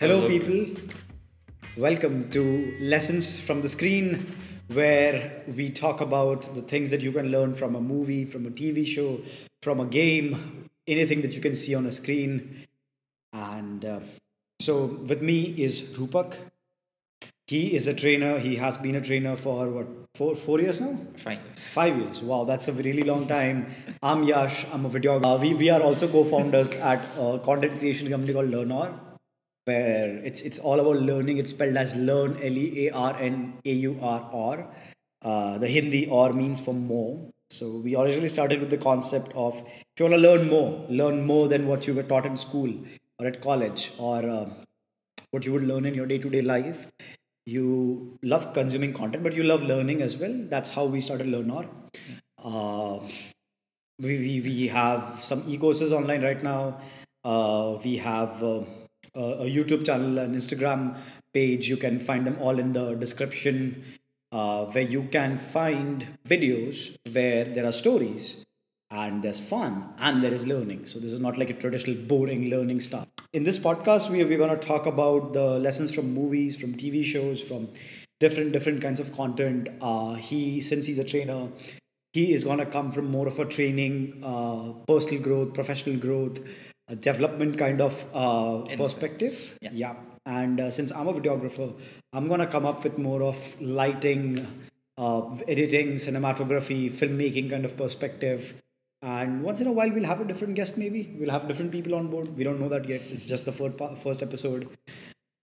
Hello, people. Welcome to Lessons from the Screen, where we talk about the things that you can learn from a movie, from a TV show, from a game, anything that you can see on a screen. And uh, so, with me is Rupak. He is a trainer. He has been a trainer for what four four years now. Five years. Five years. Wow, that's a really long time. I'm Yash. I'm a videographer. We, we are also co-founders at a content creation company called Learnaur, where it's it's all about learning. It's spelled as learn L E A R N A U R R. Uh, the Hindi or means for more. So we originally started with the concept of if you want to learn more, learn more than what you were taught in school or at college or uh, what you would learn in your day-to-day life you love consuming content but you love learning as well that's how we started learnaur uh, we, we, we have some e-courses online right now uh, we have uh, a youtube channel and instagram page you can find them all in the description uh, where you can find videos where there are stories and there's fun and there is learning. So this is not like a traditional boring learning stuff. In this podcast, we, we're going to talk about the lessons from movies, from TV shows, from different different kinds of content. Uh, he since he's a trainer, he is going to come from more of a training, uh, personal growth, professional growth, a development kind of uh, perspective. Yeah. yeah. And uh, since I'm a videographer, I'm going to come up with more of lighting, uh, editing, cinematography, filmmaking kind of perspective. And once in a while we'll have a different guest maybe. We'll have different people on board. We don't know that yet. It's just the first, first episode.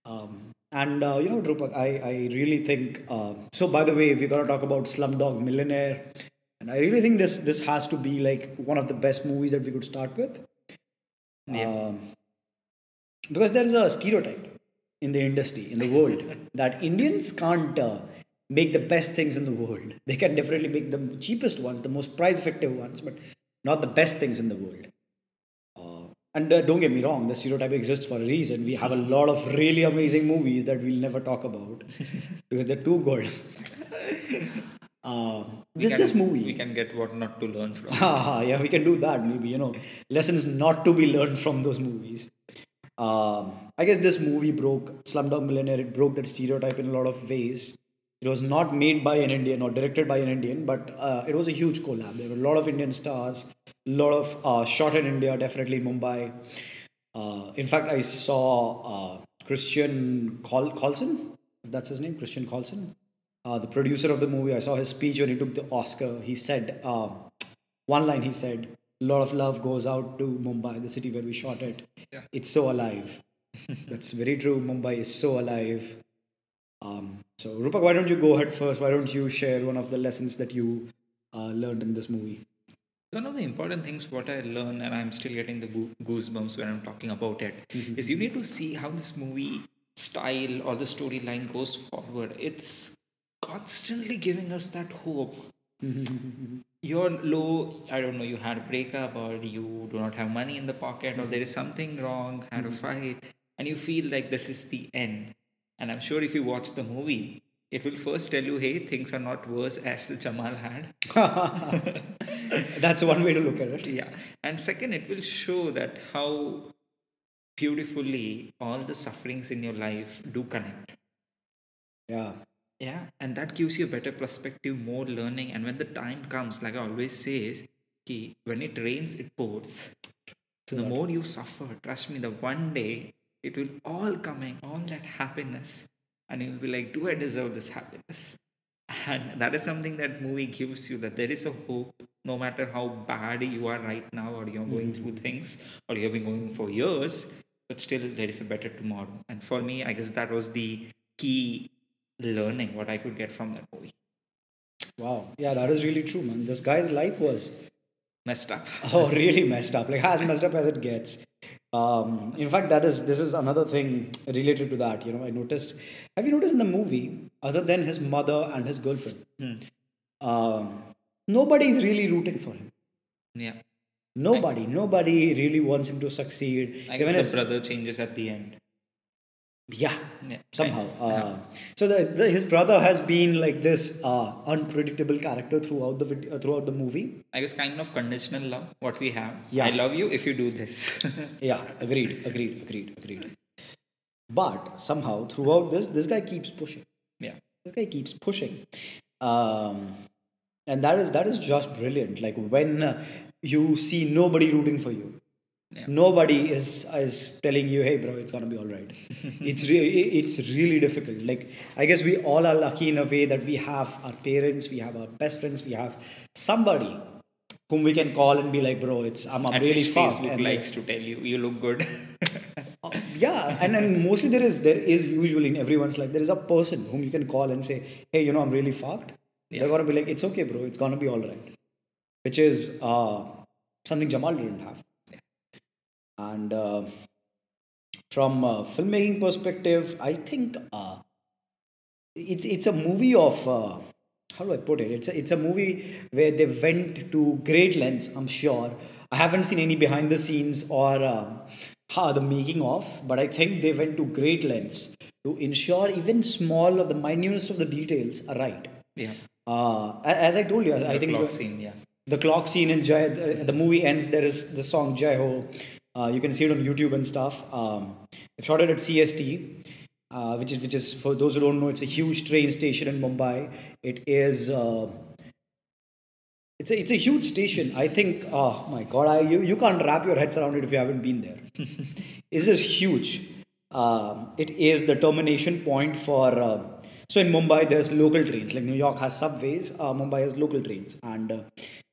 Um, and uh, you know Rupak, I, I really think uh, so by the way we're going to talk about slumdog millionaire. And i really think this this has to be like one of the best movies that we could start with Yeah. um, because there is a stereotype in the industry in the world that indians can't uh, make the best things in the world they can definitely make the cheapest ones the most price effective ones but not the best things in the world. Uh, and uh, don't get me wrong, the stereotype exists for a reason. We have a lot of really amazing movies that we'll never talk about because they're too good. Uh, this can, this movie. We can get what not to learn from. Ah, yeah, we can do that. Maybe you know lessons not to be learned from those movies. Um, I guess this movie broke Slumdog Millionaire. It broke that stereotype in a lot of ways. It was not made by an Indian or directed by an Indian, but uh, it was a huge collab. There were a lot of Indian stars, a lot of uh, shot in India, definitely Mumbai. Uh, in fact, I saw uh, Christian Col- Colson, that's his name, Christian Colson, uh, the producer of the movie. I saw his speech when he took the Oscar. He said, uh, one line he said, a lot of love goes out to Mumbai, the city where we shot it. Yeah. It's so alive. That's very true. Mumbai is so alive. Um, so, Rupak, why don't you go ahead first? Why don't you share one of the lessons that you uh, learned in this movie? One of the important things what I learned, and I'm still getting the goosebumps when I'm talking about it, is you need to see how this movie style or the storyline goes forward. It's constantly giving us that hope. You're low, I don't know, you had a breakup or you do not have money in the pocket or there is something wrong, had a fight, and you feel like this is the end. And I'm sure if you watch the movie, it will first tell you, hey, things are not worse as the Jamal had. That's one way to look at it. Yeah. And second, it will show that how beautifully all the sufferings in your life do connect. Yeah. Yeah. And that gives you a better perspective, more learning. And when the time comes, like I always say, is ki, when it rains, it pours. So the more you suffer, trust me, the one day it will all coming, all that happiness. And you'll be like, do I deserve this happiness? And that is something that movie gives you that there is a hope, no matter how bad you are right now, or you're going mm-hmm. through things, or you've been going for years, but still there is a better tomorrow. And for me, I guess that was the key learning what I could get from that movie. Wow. Yeah, that is really true, man. This guy's life was Messed up. oh really messed up. Like as messed up as it gets. Um, in fact, that is this is another thing related to that. You know, I noticed. Have you noticed in the movie, other than his mother and his girlfriend, um, nobody is really rooting for him. Yeah. Nobody, nobody really wants him to succeed. I Even guess his- the brother changes at the end. Yeah, Yeah. somehow. Uh, so the, the, his brother has been like this uh, unpredictable character throughout the vid- uh, throughout the movie. I guess kind of conditional love, what we have. Yeah. I love you if you do this. Yeah, agreed, agreed, agreed, agreed. But somehow throughout this, this guy keeps pushing. Yeah. This guy keeps pushing. Um, and that is that is just brilliant. Like when uh, you see nobody rooting for you, Yeah. nobody is is telling you, "Hey, bro, it's gonna be all right." it's really it's really difficult. Like I guess we all are lucky in a way that we have our parents, we have our best friends, we have somebody whom we can call and be like, "Bro, it's I'm, I'm At really fucked." Facebook and like, likes to tell you you look good. uh, yeah, and, and mostly there is there is usually in everyone's life there is a person whom you can call and say, "Hey, you know, I'm really fucked." They're gonna be like, "It's okay, bro. It's gonna be all right," which is uh, something Jamal didn't have. And uh, from a filmmaking perspective, I think uh, it's it's a movie of uh, how do I put it? It's a, it's a movie where they went to great lengths. I'm sure. I haven't seen any behind the scenes or um, how the making of, but I think they went to great lengths to ensure even small of the minutest of the details are right. yeah. Uh, as I told you, I The think clock the- scene, yeah. the clock scene in Jai, the, the movie ends. There is the song Jai Ho. Uh, you can see it on YouTube and stuff. Um, I shot it at CST, uh, which is which is for those who don't know, it's a huge train station in Mumbai. It is. Uh, it's a, it's a huge station. I think. Oh my God! I you, you can't wrap your heads around it if you haven't been there. it's just huge. Um, it is the termination point for. Uh, so in Mumbai, there's local trains. Like New York has subways, uh, Mumbai has local trains, and uh,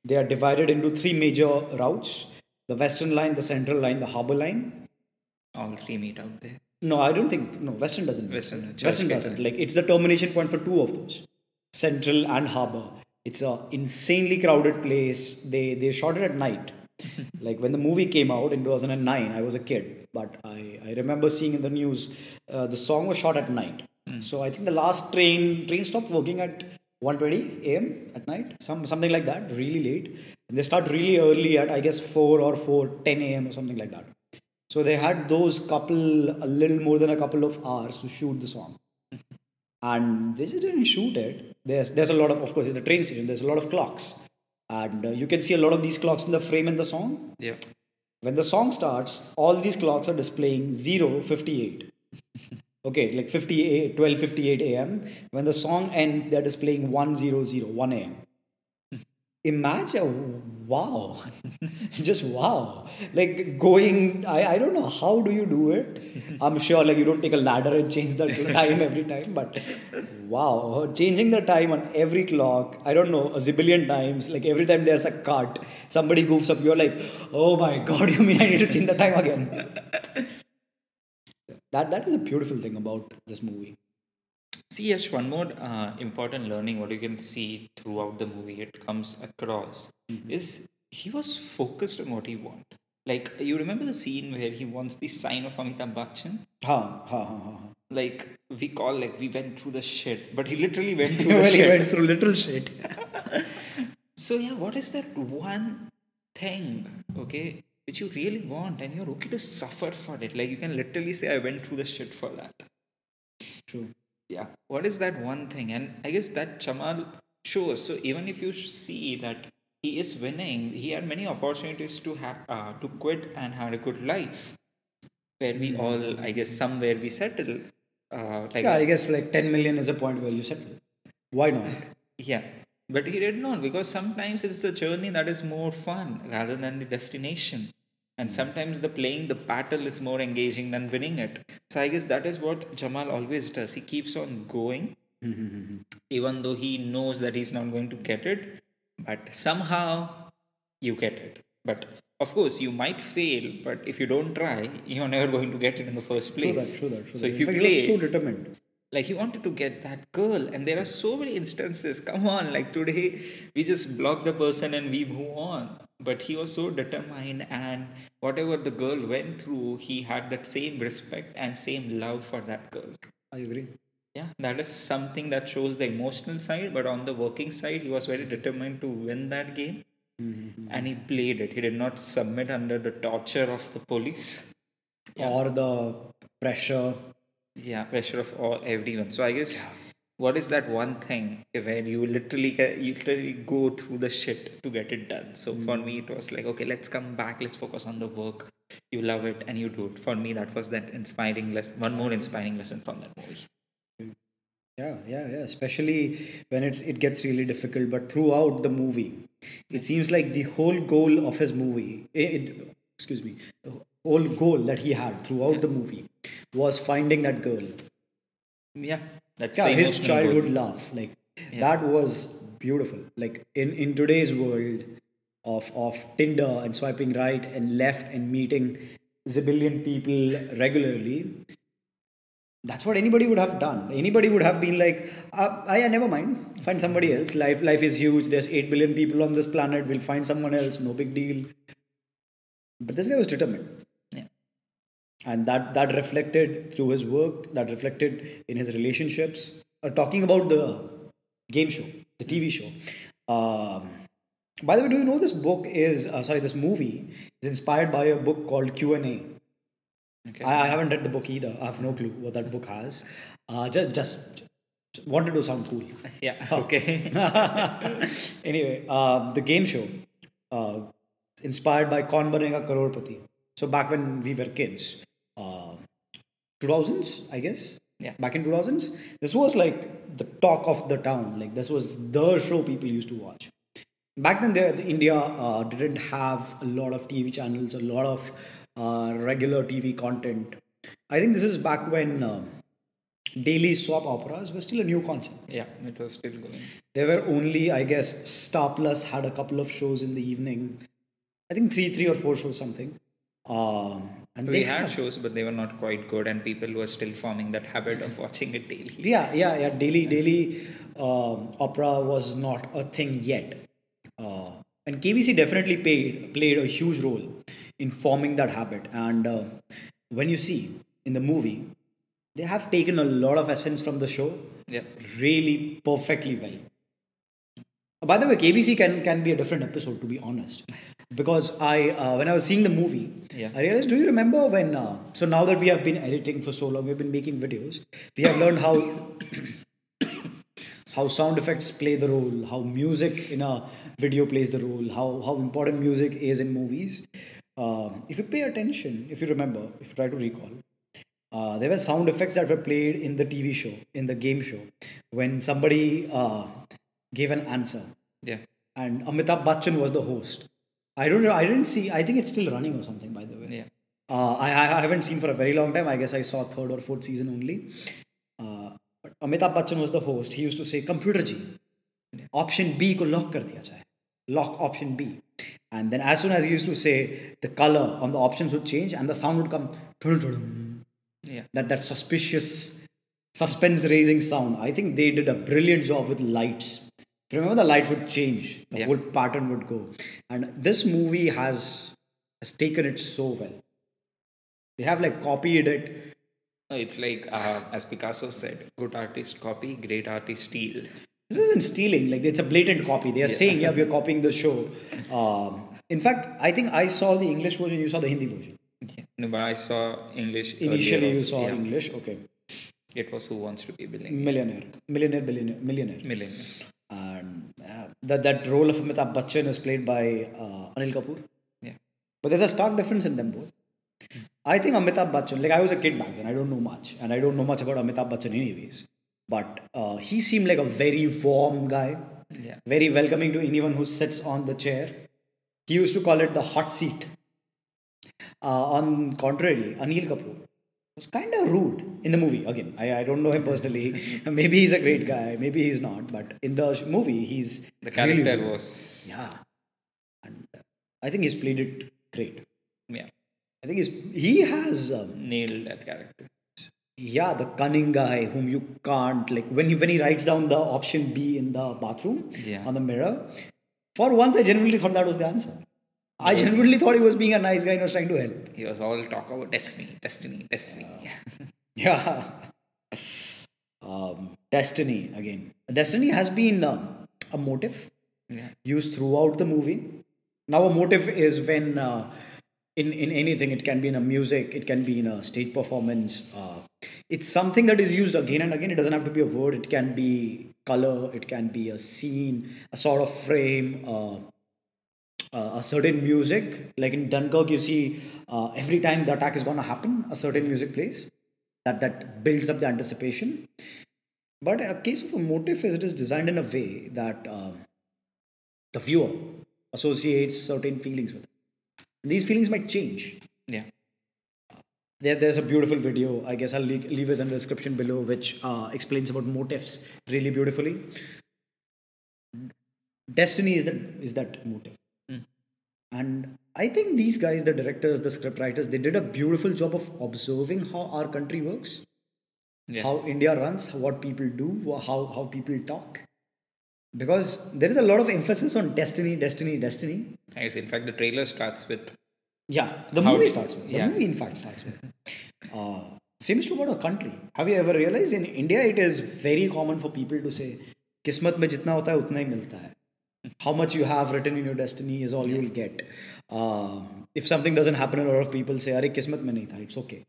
they are divided into three major routes: the Western Line, the Central Line, the Harbour Line. All three meet out there. No, I don't think. No, Western doesn't. Western, Western doesn't. Like it's the termination point for two of those, Central and Harbour. It's a insanely crowded place. They they shot it at night. like when the movie came out in 2009, I was a kid, but I I remember seeing in the news uh, the song was shot at night. So I think the last train train stopped working at 1:20 a.m. at night, some something like that, really late. And they start really early at I guess 4 or 4 10 a.m. or something like that. So they had those couple, a little more than a couple of hours to shoot the song. And they just didn't shoot it. There's, there's a lot of, of course, it's the train station, there's a lot of clocks. And uh, you can see a lot of these clocks in the frame in the song. Yeah. When the song starts, all these clocks are displaying 0, 058. Okay, like 58, 12:58 a.m. When the song ends, they're displaying 100, 1 a.m. Imagine, wow, just wow. Like going, I, I don't know how do you do it. I'm sure like you don't take a ladder and change the time every time, but wow, changing the time on every clock. I don't know a zillion times. Like every time there's a cut, somebody goofs up. You're like, oh my god, you mean I need to change the time again? that that is a beautiful thing about this movie. See, Yash, one more uh, important learning what you can see throughout the movie, it comes across, is he was focused on what he want. Like, you remember the scene where he wants the sign of Amitabh Bachchan? Ha ha ha ha. Like, we call, like, we went through the shit, but he literally went through the well, he shit. went through little shit. So, yeah, what is that one thing, okay, which you really want and you're okay to suffer for it? Like, you can literally say, I went through the shit for that. True. Yeah. What is that one thing? And i guess that Jamal shows so even if you see that he is winning he had many opportunities to have uh, to quit and had a good life where we all i guess somewhere we settle uh, like Yeah, I guess like 10 million is a point where you settle. Why not? yeah. But he did not because sometimes it's the journey that is more fun rather than the destination and hmm. sometimes the playing the battle is more engaging than winning it. So i guess that is what jamal always does. He keeps on going hmm, hmm, even though he knows that he's not going to get it but somehow you get it. But of course you might fail but if you don't try you're never going to get it in the first True place. that, true that, true so that. if you fact, play so determined. Like he wanted to get that girl and there are so many instances. Come on like today we just block the person and we move on. But he was so determined and whatever the girl went through he had that same respect and same love for that girl. I agree. yeah that is something that shows the emotional side but on the working side he was very determined to win that game. Mm-hmm. And he played it. He did not submit under the torture of the police. Or the pressure. Yeah pressure of all everyone. So i guess what is that one thing where you literally you literally go through the shit to get it done? So for hmm. me it was like okay let's come back. Let's focus on the work. You love it and you do it. For me that was that inspiring lesson one more inspiring lesson from that movie. Hmm. Yeah, yeah, yeah. Especially when it's it gets really difficult. But throughout the movie, it seems like the whole goal of his movie, it, it- excuse me, whole goal that he had throughout the movie was finding that girl. yeah that's Yeah, his childhood goal. love. Like that was beautiful. Like in in today's world of of Tinder and swiping right and left and meeting zillion people regularly, that's what anybody would have done. Anybody would have been like, uh, I never mind, find somebody else. Life, life is huge. There's eight billion people on this planet. We'll find someone else. No big deal. But this guy was determined, yeah and that that reflected through his work. That reflected in his relationships. Uh, talking about the game show, the TV show. Um, by the way, do you know this book is uh, sorry, this movie is inspired by a book called Q and A. okay I, I haven't read the book either. I have no clue what that book has. Uh, just, just, just wanted to sound cool. yeah okay anyway, uh, the game show, uh, inspired by Kaun Banega Crorepati. So back when we were kids, uh, 2000s, I guess. Yeah. Back in 2000s, this was like the talk of the town. Like this was the show people used to watch. Back then, there India uh, didn't have a lot of TV channels, a lot of uh, regular TV content. I think this is back when uh, daily soap operas were still a new concept. yeah it was still going There were only, I guess, Star Plus had a couple of shows in the evening. I think three, three or four shows, something. Um, and we they had have- shows but they were not quite good and people were still forming that habit of watching it daily Yeah, yeah, yeah. Daily, daily um, opera was not a thing yet, uh, and KBC definitely played played a huge role in forming that habit. And uh, when you see in the movie, they have taken a lot of essence from the show, yeah really perfectly well. By the way, KBC can can be a different episode to be honest, because I uh, when I was seeing the movie, Yeah. I realized. Do you remember when? Uh, so now that we have been editing for so long, we've been making videos. We have learned how how sound effects play the role, how music in a video plays the role, how how important music is in movies. Um, if you pay attention, if you remember, if you try to recall, uh, there were sound effects that were played in the TV show, in the game show, when somebody uh, gave an answer, yeah and Amitabh Bachchan was the host. I don't know. I didn't see. I think it's still running or something. By the way, yeah. Uh, I, I haven't seen for a very long time. I guess I saw third or fourth season only. Uh, but Amitabh Bachchan was the host. He used to say, "Computer ji, option B ko lock kar diya. Lock option B." And then as soon as he used to say, the color on the options would change, and the sound would come. Yeah. That that suspicious, suspense-raising sound. I think they did a brilliant job with lights. Remember, the lights would change. The Yeah. whole pattern would go. And this movie has has taken it so well. They have like copied it. It's like uh, as Picasso said, good artist copy, great artist steal. This isn't stealing. Like it's a blatant copy. They are saying, yeah, we are copying the show. Um, in fact, I think I saw the English version. You saw the Hindi version. Yeah. No, but I saw English. Initially, you saw Yeah. English. Okay. It was Who Wants to Be Billionaire. Millionaire, millionaire, billionaire, millionaire. Millionaire. And uh, that that role of Amitabh Bachchan is played by uh, Anil Kapoor. Yeah. But there's a stark difference in them both. I think Amitabh Bachchan, like I was a kid back then, I don't know much, and I don't know much about Amitabh Bachchan anyways. But uh, he seemed like a very warm guy, Yeah. very welcoming to anyone who sits on the chair. He used to call it the hot seat. Uh, on contrary, Anil Kapoor was kind of rude in the movie. Again, I, I don't know him personally. maybe he's a great guy, maybe he's not. But in the movie, he's The really character rude. was. yeah, and uh, I think he's played it great. Yeah. I think he's he has um, Nailed that character. yeah the cunning guy whom you can't like when he when he writes down the option B in the bathroom Yeah. on the mirror. For once, I genuinely thought that was the answer. I genuinely thought he was being a nice guy and was trying to help. He was all talk about destiny, destiny, destiny. Yeah. Um, destiny again. Destiny has been um, a motive yeah. used throughout the movie. Now, a motive is when uh, in in anything. It can be in a music. It can be in a stage performance. Uh, it's something that is used again and again. It doesn't have to be a word. It can be color. It can be a scene, a sort of frame. Uh, a certain music. Like in Dunkirk, you see uh, every time the attack is going to happen, a certain music plays that that builds up the anticipation. But a case of a motif is it is designed in a way that uh, the viewer associates certain feelings with it. These feelings might change. Yeah. There, there's a beautiful video. I guess I'll leave, leave it in the description below, which uh, explains about motifs really beautifully. Destiny is that is that motive. And I think these guys, the directors, the scriptwriters, they did a beautiful job of observing how our country works, yeah. how India runs, what people do, how, how people talk. Because there is a lot of emphasis on destiny, destiny, destiny. Yes, in fact, the trailer starts with. Yeah, the movie starts with. The yeah. movie, in fact, starts with. Uh, same is true about a country. Have you ever realized in India, it is very common for people to say, Kismat mein jitna hota hai, utna hi milta hai how much you have written in your destiny is all yeah. you will get. Uh, if something doesn't happen a lot of people say are kismet mein nahi tha it's okay.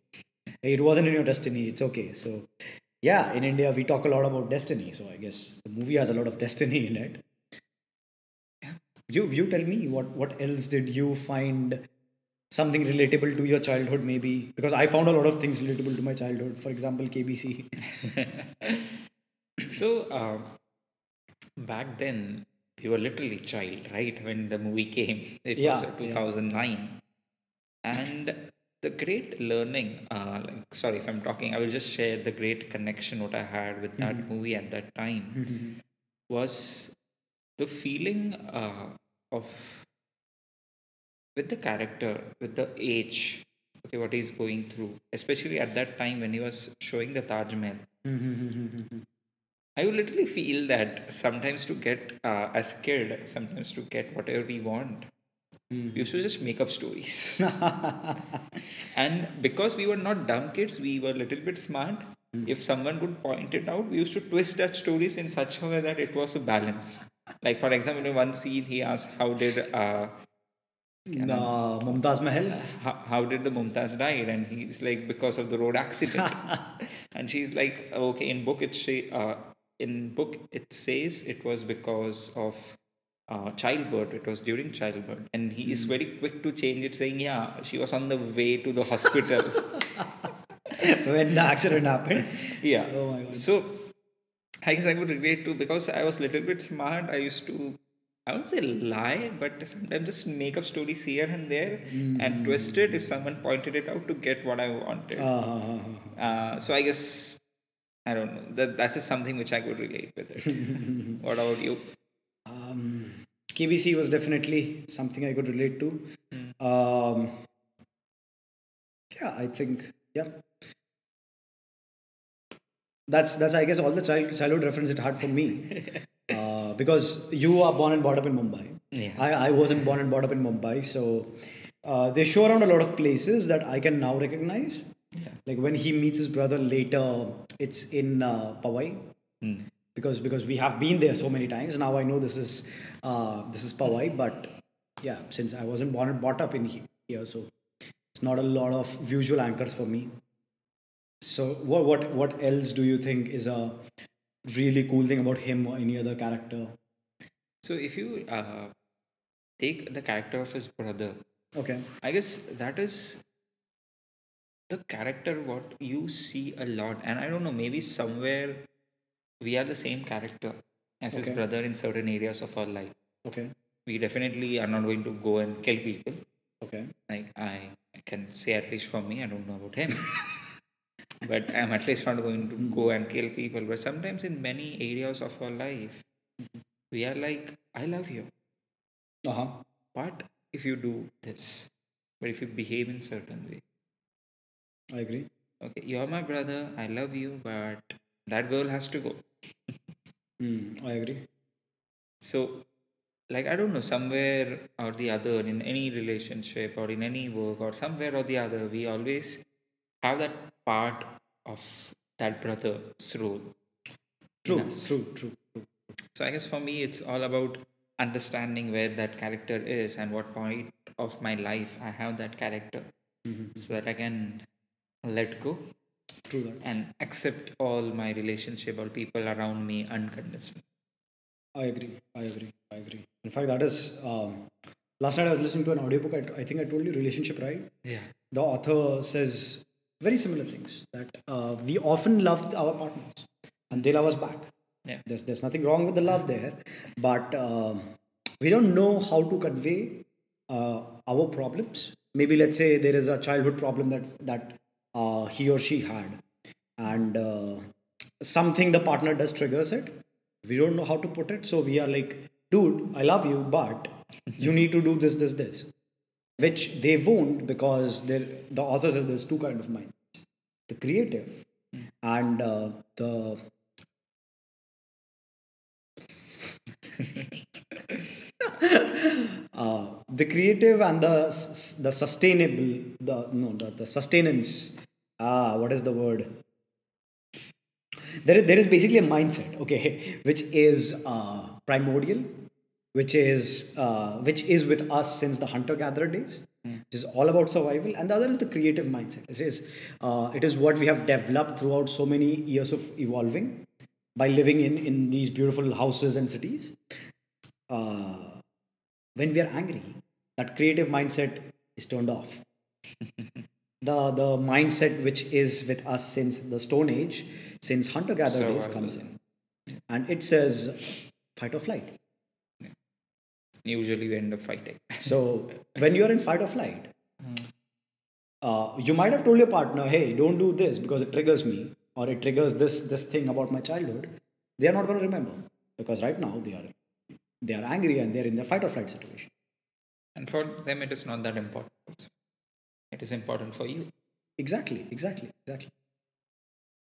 It wasn't in your destiny it's okay. So yeah in india we talk a lot about destiny. So i guess the movie has a lot of destiny in it. Yeah. you you tell me what what else did you find something relatable to your childhood maybe? Because i found a lot of things relatable to my childhood. For example kbc so uh, back then we were literally child right when the movie came. It was Yeah, uh, 2009 and the great learning uh, like sorry if i'm talking i will just share the great connection what i had with that movie at that time was the feeling uh, of with the character with the age okay what he's going through especially at that time when he was showing the taj mahal I would literally feel that sometimes to get uh, as kid, sometimes to get whatever we want, we used to just make up stories. and because we were not dumb kids, we were a little bit smart. If someone would point it out, we used to twist that stories in such a way that it was a balance. Like for example, in one scene, he asked, "How did uh, uh, Mumtaz Mahal. how, how did the Mumtaz died? And he's like, because of the road accident. and she's like, okay, in book it she uh, in book it says it was because of uh, childbirth. It was during childbirth, and he is very quick to change it, saying, yeah, she was on the way to the hospital. when the accident happened. yeah. Oh my God. So I guess I would relate to because I was a little bit smart. I used to. I won't say lie, but sometimes just make up stories here and there and twist it if someone pointed it out to get what I wanted. Uh, Uh, so I guess I don't know. That that's just something which I could relate with it. what about you? um, KBC was definitely something I could relate to. Um, yeah, I think yeah. That's that's I guess all the child childhood reference it had for me, uh, because you are born and brought up in Mumbai. Yeah. I, I wasn't born and brought up in Mumbai, so uh, they show around a lot of places that I can now recognize. Like when he meets his brother later, it's in uh, Powai Hmm. because because we have been there so many times. Now I know this is uh, this is Powai, but yeah, since I wasn't born and brought up in here, so it's not a lot of visual anchors for me. So what what what else do you think is a really cool thing about him or any other character? So if you uh, take the character of his brother, Okay. I guess that is the character what you see a lot, and I don't know, maybe somewhere we are the same character as his brother in certain areas of our life. Okay. We definitely are not going to go and kill people. Okay. Like I, I can say at least for me, I don't know about him. but I'm at least not going to go and kill people. But sometimes in many areas of our life, we are like, I love you. Uh huh. But if you do this, but if you behave in certain way, I agree. okay, you're my brother, I love you, but that girl has to go. Hmm. I agree. So, like, I don't know, somewhere or the other, in any relationship or in any work or somewhere or the other, we always have that part of that brother's role. True. True. True. True. So, I guess for me, it's all about understanding where that character is and what point of my life I have that character Mm-hmm. so that I can let go and accept all my relationship or people around me unconditionally. I agree. I agree. I agree. In fact, that is. Um, last night I was listening to an audiobook. I, I think I told you relationship, right? Yeah. The author says very similar things that uh, we often love our partners and they love us back. Yeah. There's there's nothing wrong with the love there, but um, we don't know how to convey uh, our problems. Maybe let's say there is a childhood problem that that uh, he or she had, and uh, something the partner does triggers it. We don't know how to put it, so we are like, dude, I love you, but you need to do this, this, this, which they won't because the author says there's two kind of minds: the creative and uh, the uh, the creative and the the sustainable the no the, the sustenance ah what is the word? There is, there is basically a mindset okay which is uh, primordial which is uh, which is with us since the hunter gatherer days which is all about survival. And the other is the creative mindset. It is uh, it is what we have developed throughout so many years of evolving by living in in these beautiful houses and cities. Uh, when we are angry, that creative mindset is turned off. the the mindset which is with us since the Stone Age, since hunter gatherer days, comes in, and it says fight or flight. Usually we end up fighting. So when you're in fight or flight, uh, you might have told your partner, "Hey, don't do this because it triggers me, or it triggers this this thing about my childhood." They are not going to remember because right now they are they are angry and they're in the fight or flight situation. And for them, it is not that important. It is important for you. Exactly, exactly, exactly.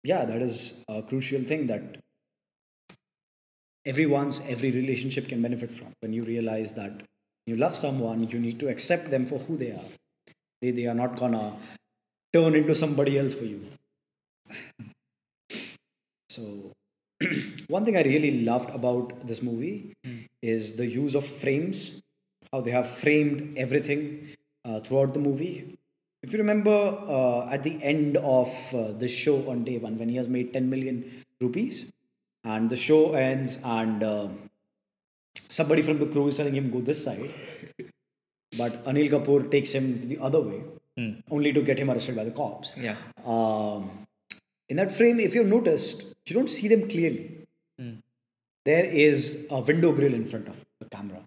Yeah, that is a crucial thing that everyone's every relationship can benefit from. When you realize that you love someone, you need to accept them for who they are. They, they are not gonna turn into somebody else for you. So, one thing I really loved about this movie is the use of frames, how they have framed everything uh, throughout the movie. If you remember uh, at the end of uh, the show on day one, when he has made 10 million rupees, and the show ends, and uh, somebody from the crew is telling him, Go this side, but Anil Kapoor takes him the other way, only to get him arrested by the cops Yeah. um, in that frame, if you've noticed, you don't see them clearly. There is a window grill in front of the camera.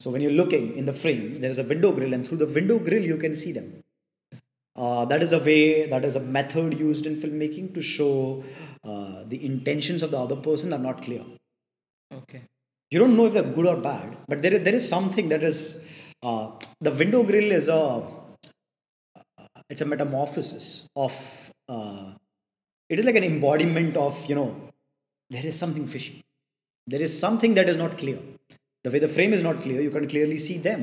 So when you're looking in the frame, there is a window grill, and through the window grill, you can see them. Uh, that is a way, that is a method used in filmmaking to show uh, the intentions of the other person are not clear. Okay. You don't know if they're good or bad, but there is, there is something that is uh, the window grill is a it's a metamorphosis of uh, it is like an embodiment of you know there is something fishy there is something that is not clear the way the frame is not clear you can clearly see them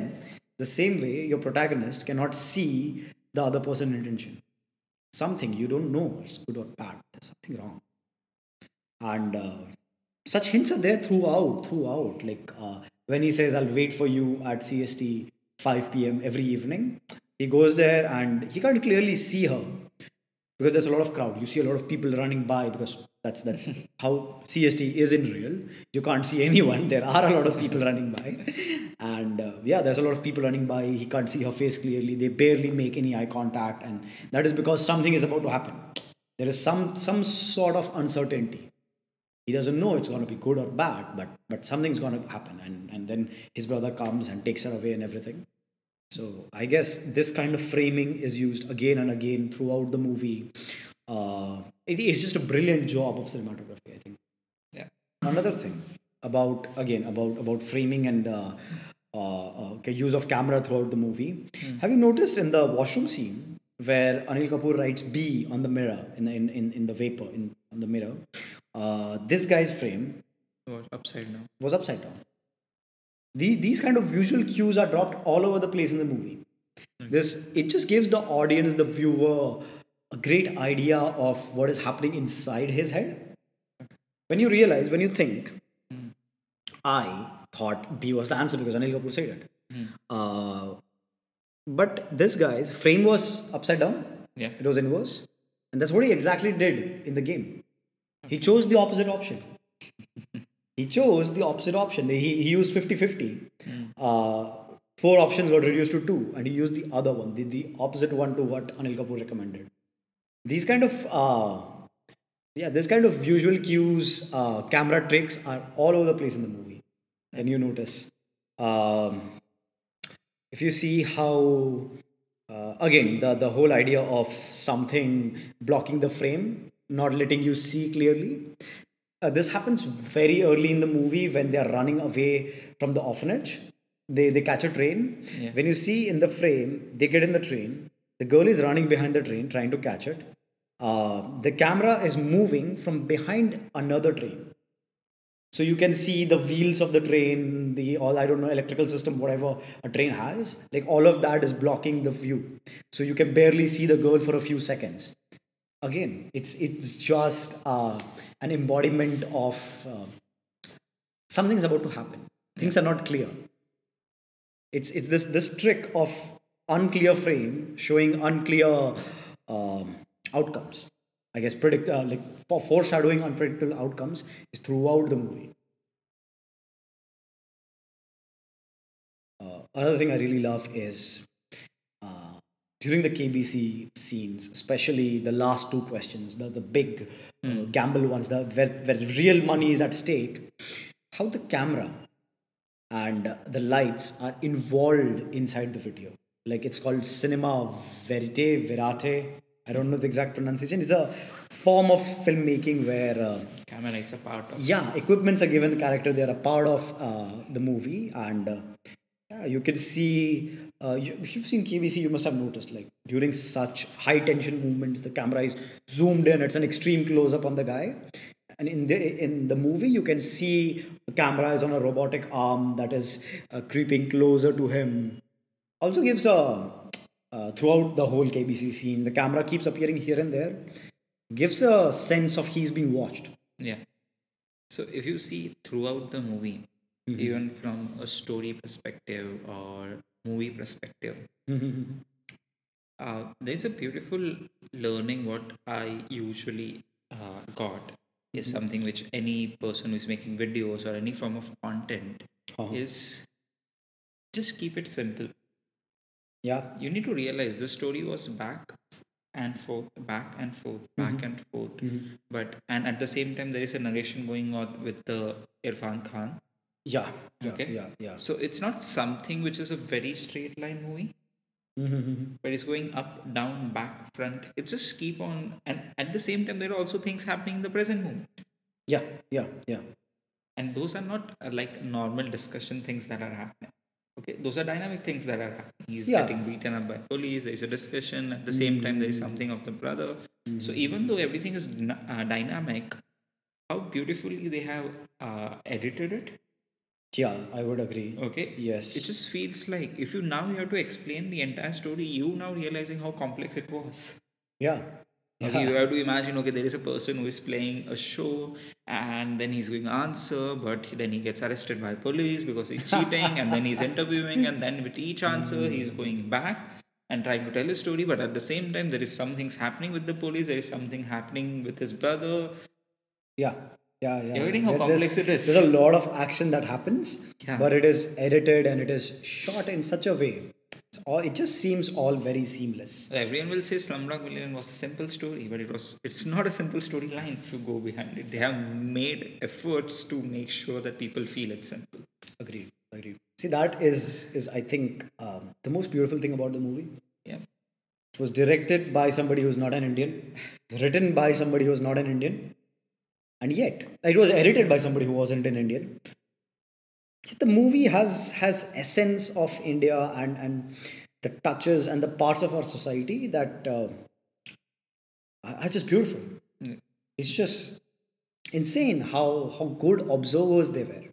the same way your protagonist cannot see the other person's intention. Something you don't know it's good or bad there's something wrong. And uh, such hints are there throughout throughout. Like uh, when he says i'll wait for you at cst 5 p.m every evening he goes there and he can't clearly see her because there's a lot of crowd. You see a lot of people running by because that's that's how cst is in real. You can't see anyone. There are a lot of people running by. And uh, yeah there's a lot of people running by. He can't see her face clearly. They barely make any eye contact. And that is because something is about to happen. There is some some sort of uncertainty. He doesn't know it's going to be good or bad but but something's going to happen. And and then his brother comes and takes her away and everything. So i guess this kind of framing is used again and again throughout the movie uh, it is just a brilliant job of cinematography i think. Yeah. another thing about again about about framing and uh, uh, uh, use of camera throughout the movie. Have you noticed in the washroom scene where anil kapoor writes b on the mirror in the in, in, in the vapor in on the mirror uh, this guy's frame Or upside down. was upside down. The, these kind of visual cues are dropped all over the place in the movie. This it just gives the audience the viewer a great idea of what is happening inside his head when you realize when you think i thought B was the answer because Anil Kapoor said it. Uh, but this guy's frame was upside down. Yeah. It was inverse. And that's what he exactly did in the game. He chose the opposite option. he chose the opposite option. He, he used 50 50. Uh, four options got reduced to two, and he used the other one, the, the opposite one to what Anil Kapoor recommended. These kind of uh, yeah, this kind of visual cues, uh, camera tricks are all over the place in the movie. And you notice. Um, if you see how, uh, again, the, the whole idea of something blocking the frame, not letting you see clearly, uh, this happens very early in the movie when they are running away from the orphanage. They, they catch a train. Yeah. When you see in the frame, they get in the train. The girl is running behind the train trying to catch it. Uh, the camera is moving from behind another train. So you can see the wheels of the train, the all I don't know electrical system, whatever a train has. Like all of that is blocking the view, so you can barely see the girl for a few seconds. Again, it's it's just uh, an embodiment of uh, something's about to happen. Things are not clear. It's it's this this trick of unclear frame showing unclear um, outcomes. I guess predict uh, like for foreshadowing unpredictable outcomes is throughout the movie. Uh, another thing I really love is uh, during the KBC scenes, especially the last two questions, the the big uh, gamble ones, the where, where real money is at stake. How the camera and the lights are involved inside the video. Like it's called cinema verite, verate. I don't know the exact pronunciation. It's a form of filmmaking where, uh, Camera is a part of. yeah, equipments are given character. They are a part of uh, the movie, and uh, yeah, you can see. Uh, you, if you've seen KBC, you must have noticed like during such high tension movements, the camera is zoomed in. It's an extreme close up on the guy, and in the in the movie, you can see the camera is on a robotic arm that is uh, creeping closer to him. Also gives a uh, throughout the whole KBC scene, the camera keeps appearing here and there, gives a sense of he's being watched. Yeah. So if you see throughout the movie, even from a story perspective or movie perspective, uh, there's a beautiful learning. What I usually uh, got is something which any person who's making videos or any form of content Uh-huh. is just keep it simple. Yeah. You need to realize the story was back and forth, back and forth, back and forth. But and at the same time, there is a narration going on with the Irfan Khan. Yeah. Yeah. Okay. Yeah. Yeah. So it's not something which is a very straight line movie, Mm-hmm. but it's going up, down, back, front. It just keep on, and at the same time, there are also things happening in the present moment, Yeah. Yeah. Yeah. and those are not uh, like normal discussion things that are happening. Okay, those are dynamic things that are happening. He's Yeah. getting beaten up by police. There is a discussion. At the same time, there is something of the brother. So even though everything is uh, dynamic, how beautifully they have uh, edited it. Yeah. I would agree. Okay. Yes. It just feels like if you now you have to explain the entire story, you now realizing how complex it was. Yeah. Okay, you have to imagine, okay, there is a person who is playing a show and then he's going to answer, but then he gets arrested by police because he's cheating, and then he's interviewing, and then with each answer, hmm. he's going back and trying to tell a story, but at the same time, there is some things happening with the police, there is something happening with his brother. Yeah. Yeah. Yeah. You're getting how complex it is. There's a lot of action that happens, Yeah. but it is edited and it is shot in such a way. All, it just seems all very seamless. Everyone will say Slumdog Millionaire was a simple story, but it was it's not a simple storyline if you go behind it. They have made efforts to make sure that people feel it's simple. Agreed. Agreed. See, that is is I think um, the most beautiful thing about the movie. Yeah. It was directed by somebody who's not an Indian, written by somebody who's not an Indian, and yet it was edited by somebody who wasn't an Indian. The movie has has essence of India and and the touches and the parts of our society that uh, are just beautiful. Mm. It's just insane how how good observers they were.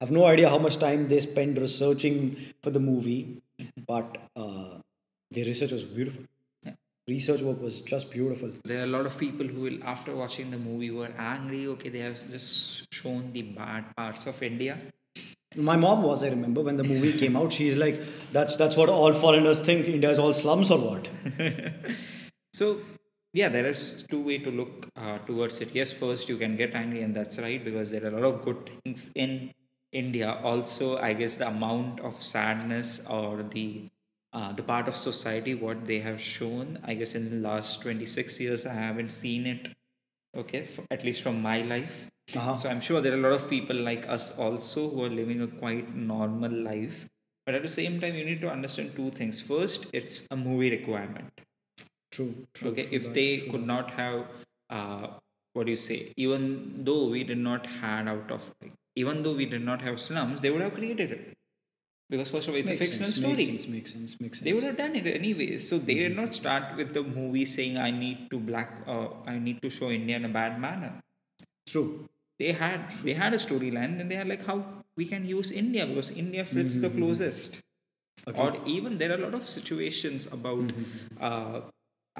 I have no idea how much time they spent researching for the movie, but uh, the research was beautiful. Yeah. Research work was just beautiful. There are a lot of people who will, after watching the movie, were angry. Okay, they have just shown the bad parts of India, My mom was, I remember, when the movie came out, she's like, that's that's what all foreigners think. India is all slums or what? So yeah, there is two way to look uh, towards it. Yes, first you can get angry, and that's right because there are a lot of good things in India. Also, I guess the amount of sadness or the uh, the part of society what they have shown, I guess in the last twenty six years, I haven't seen it. Okay, f at least from my life. Uh-huh. So I'm sure there are a lot of people like us also who are living a quite normal life. But at the same time, you need to understand two things. First, it's a movie requirement True. true okay true if they true could not have uh, what do you say even though we did not had out of even though we did not have slums they would have created it because first of all it's Makes a fictional sense, story. Makes sense, makes sense, makes sense. they would have done it anyway. So they did mm-hmm. not start with the movie saying i need to black uh, i need to show india in a bad manner. True. they had they had a storyline and they are like how we can use india because india fits the mm-hmm, mm-hmm. closest. Okay. or even there are a lot of situations about uh,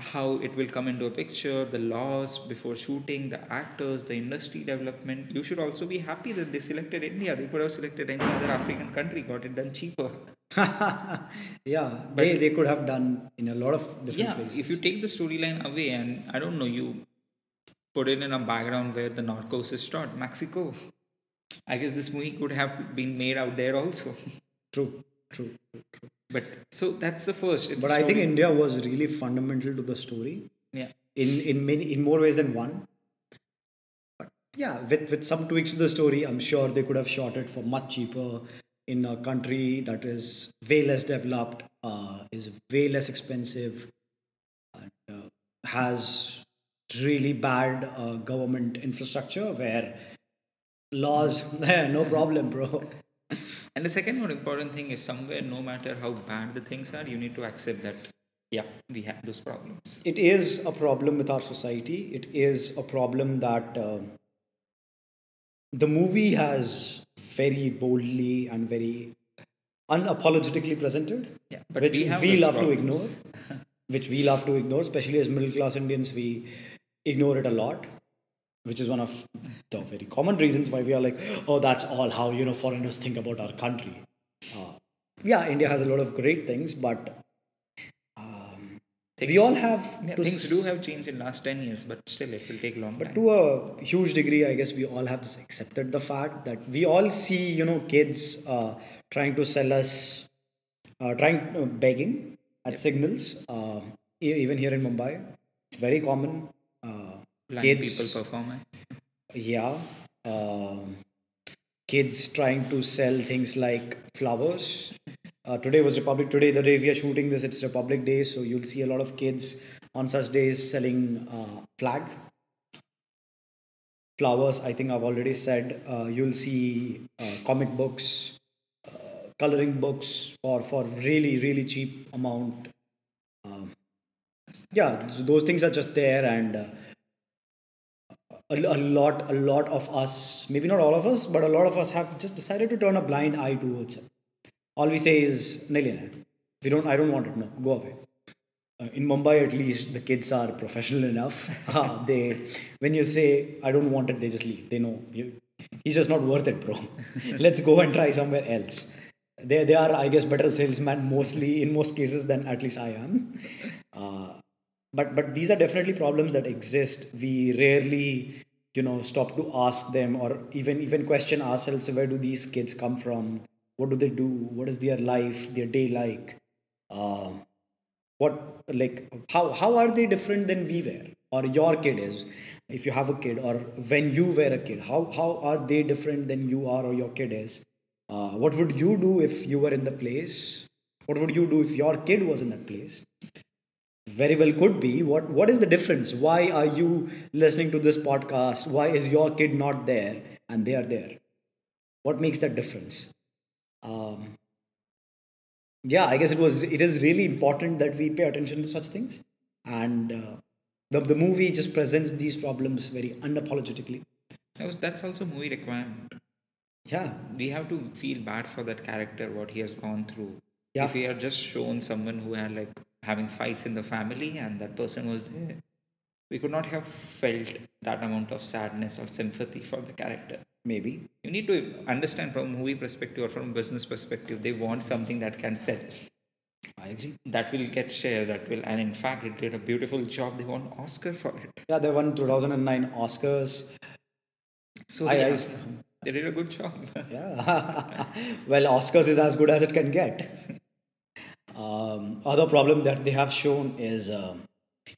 how it will come into a picture the laws before shooting the actors the industry development. You should also be happy that they selected india. They could have selected any other african country got it done cheaper. Yeah, they, they could have done in a lot of different yeah places. if you take the storyline away and i don't know you put it in a background where the narcos is shot mexico. I guess this movie could have been made out there also. True, true, true, true. But so that's the first it's But I think. India was really fundamental to the story yeah in in many in more ways than one. But yeah, with with some tweaks to the story, I'm sure they could have shot it for much cheaper in a country that is way less developed, uh, is way less expensive, and uh, has really bad uh, government infrastructure where laws no problem, bro. And the second more important thing is somewhere, no matter how bad the things are, you need to accept that, yeah, we have those problems. it is a problem with our society. It is a problem that uh, the movie has very boldly and very unapologetically presented, Yeah, but which we we, love to ignore. which we love to ignore, especially as middle class Indians, we ignore it a lot. Which is one of the very common reasons why we are like, oh, that's all how you know foreigners think about our country. Uh, yeah, India has a lot of great things, but um, Things, we all have yeah, to things s- do have changed in last 10 years, but still it will take long but time. to a huge degree i guess we all have just accepted the fact that we all see you know kids uh, trying to sell us uh, trying uh, begging at signals uh, e- even here in mumbai it's very common Blind kids people perform. eh? yeah um, kids trying to sell things like flowers uh, today was republic today the day we are shooting this it's republic day so you'll see a lot of kids on such days selling uh, flag flowers i think i've already said uh, you'll see uh, comic books uh, coloring books for for really really cheap amount um, yeah so those things are just there and uh, a, a lot a lot of us maybe not all of us but a lot of us have just decided to turn a blind eye towards it. All we say is "Nahi lena we don't i don't want it. No go away. Uh, in mumbai at least the kids are professional enough. They when you say i don't want it they just leave. They know you, he's just not worth it bro. Let's go and try somewhere else. They, they are i guess better salesmen mostly in most cases than at least i am. Uh, but but these are definitely problems that exist. We rarely you know stop to ask them or even even question ourselves where do these kids come from? What do they do? What is their life their day like? Uh, what like how how are they different than we were or your kid is if you have a kid or when you were a kid? How how are they different than you are or your kid is? Uh, what would you do if you were in the place? What would you do if your kid was in that place very well could be what what is the difference? Why are you listening to this podcast? Why is your kid not there? And they are there. What makes that difference? Um, yeah i guess it was it is really important that we pay attention to such things. And uh, the, the movie just presents these problems very unapologetically. That was- That's also movie requirement. yeah. We have to feel bad for that character, what he has gone through. Yeah. If we had just shown someone who had like having fights in the family and that person was there, we could not have felt that amount of sadness or sympathy for the character. maybe You need to understand from movie perspective or from business perspective. They want something that can sell, I agree. that will get share, that will, and in fact, it did a beautiful job. They won Oscar for it. Yeah, they won 2009 Oscars. So I- they, I- they did a good job. Yeah. well, Oscars is as good as it can get. Um, other problem that they have shown is um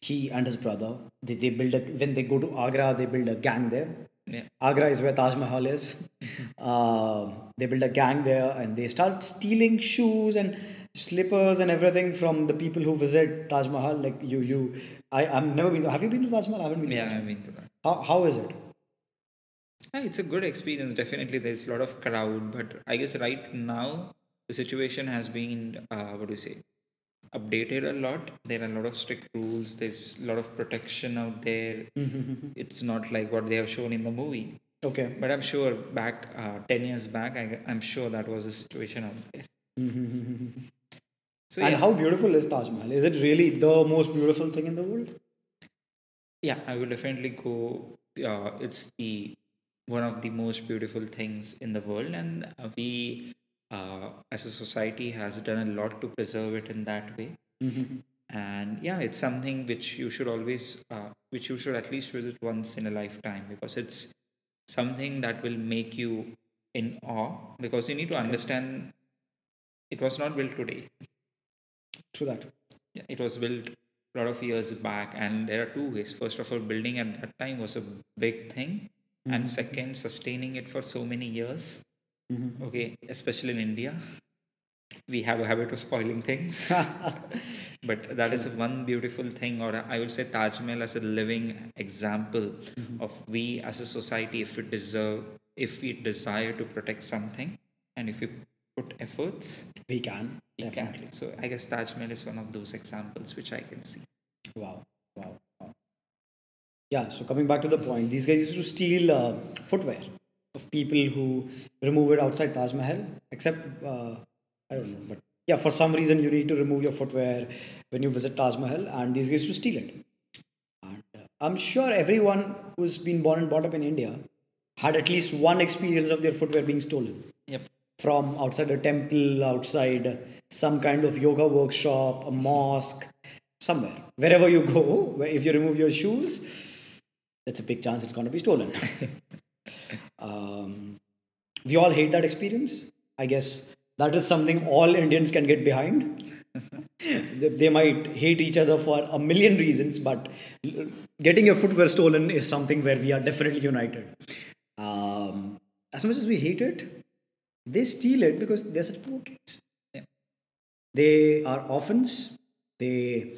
he and his brother. They, they build a when they go to Agra, they build a gang there. yeah. Agra is where Taj Mahal is. Um they build a gang there and they start stealing shoes and slippers and everything from the people who visit Taj Mahal. Like you, you, I, I'm never been. Have you been to Taj Mahal? I haven't been. to Yeah, Taj I Mahal. mean, to that. How, how is it? Yeah, it's a good experience. Definitely, there's a lot of crowd, but I guess right now the situation has been uh, what do you say updated a lot. There are a lot of strict rules. There's a lot of protection out there. It's not like what they have shown in the movie. Okay. But I'm sure back uh, ten years back, I, I'm sure that was the situation out there. So and yeah, how beautiful is Taj Mahal? Is it really the most beautiful thing in the world? yeah, I will definitely go. Uh, it's the one of the most beautiful things in the world, and we, uh, as a society, has done a lot to preserve it in that way. And yeah, it's something which you should always, uh, which you should at least visit once in a lifetime because it's something that will make you in awe. Because you need to understand, it was not built today. True that. Yeah, it was built a lot of years back, and there are two ways. First of all, building at that time was a big thing, and second, sustaining it for so many years. Okay, especially in India, we have a habit of spoiling things. but that is one beautiful thing, or I would say Taj Mahal as a living example of we as a society, if we deserve, if we desire to protect something, and if we put efforts, We can. we Definitely. can. So I guess Taj Mahal is one of those examples which I can see. Wow. Wow. wow. Yeah, so coming back to the point, these guys used to steal uh, footwear of people who remove it outside Taj Mahal, except, uh, I don't know, but yeah, for some reason you need to remove your footwear when you visit Taj Mahal, and these guys to steal it. And uh, I'm sure everyone who's been born and brought up in India had at least one experience of their footwear being stolen. Yep. from outside a temple, outside some kind of yoga workshop, a mosque, somewhere. Wherever you go, if you remove your shoes, that's a big chance it's going to be stolen. we all hate that experience. I guess that is something all Indians can get behind. they, they might hate each other for a million reasons, but getting your footwear stolen is something where we are definitely united. Um, as much as we hate it, they steal it because they're such poor kids. Yeah. They are orphans. They,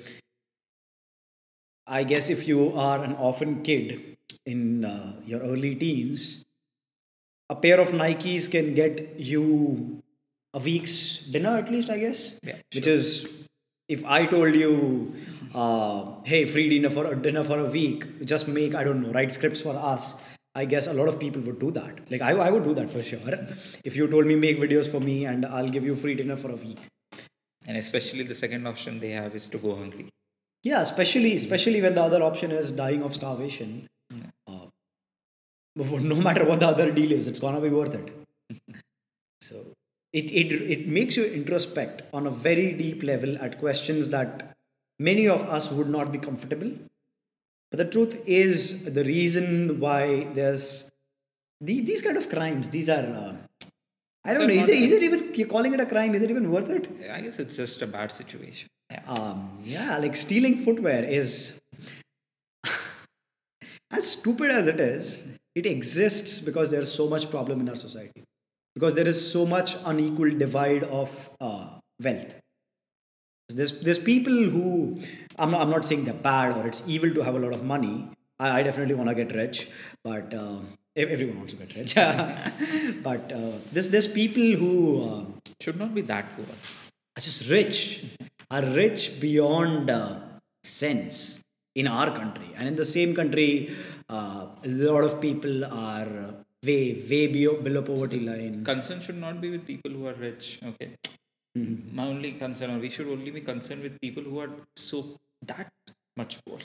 I guess, if you are an orphan kid in uh, your early teens, a pair of Nikes can get you a week's dinner at least, I guess. Yeah, Which is, if I told you, uh, hey, free dinner for a dinner for a week, just make I don't know, write scripts for us. I guess a lot of people would do that. Like I, I would do that for sure. If you told me make videos for me and I'll give you free dinner for a week. And especially the second option they have is to go hungry. Yeah, especially especially when the other option is dying of starvation. No matter what the other deal is, it's gonna be worth it. so it, it it makes you introspect on a very deep level at questions that many of us would not be comfortable. But the truth is the reason why there's the, these kind of crimes. These are uh, I don't So know. Is it, is it even you're calling it a crime? Is it even worth it? I guess it's just a bad situation. Yeah. um, yeah, like stealing footwear is as stupid as it is. It exists because there's so much problem in our society. Because there is so much unequal divide of uh, wealth. There's there's people who I'm not, I'm not saying they're bad or it's evil to have a lot of money. I, I definitely want to get rich, but ev- everyone wants to get rich. but uh, there's there's people who. um Should not be that poor. are just rich, are rich beyond uh, sense in our country. And in the same country, uh, a lot of people are way, way below, below poverty line. Concern should not be with people who are rich. Okay. My only concern, or we should only be concerned with people who are so that much poor.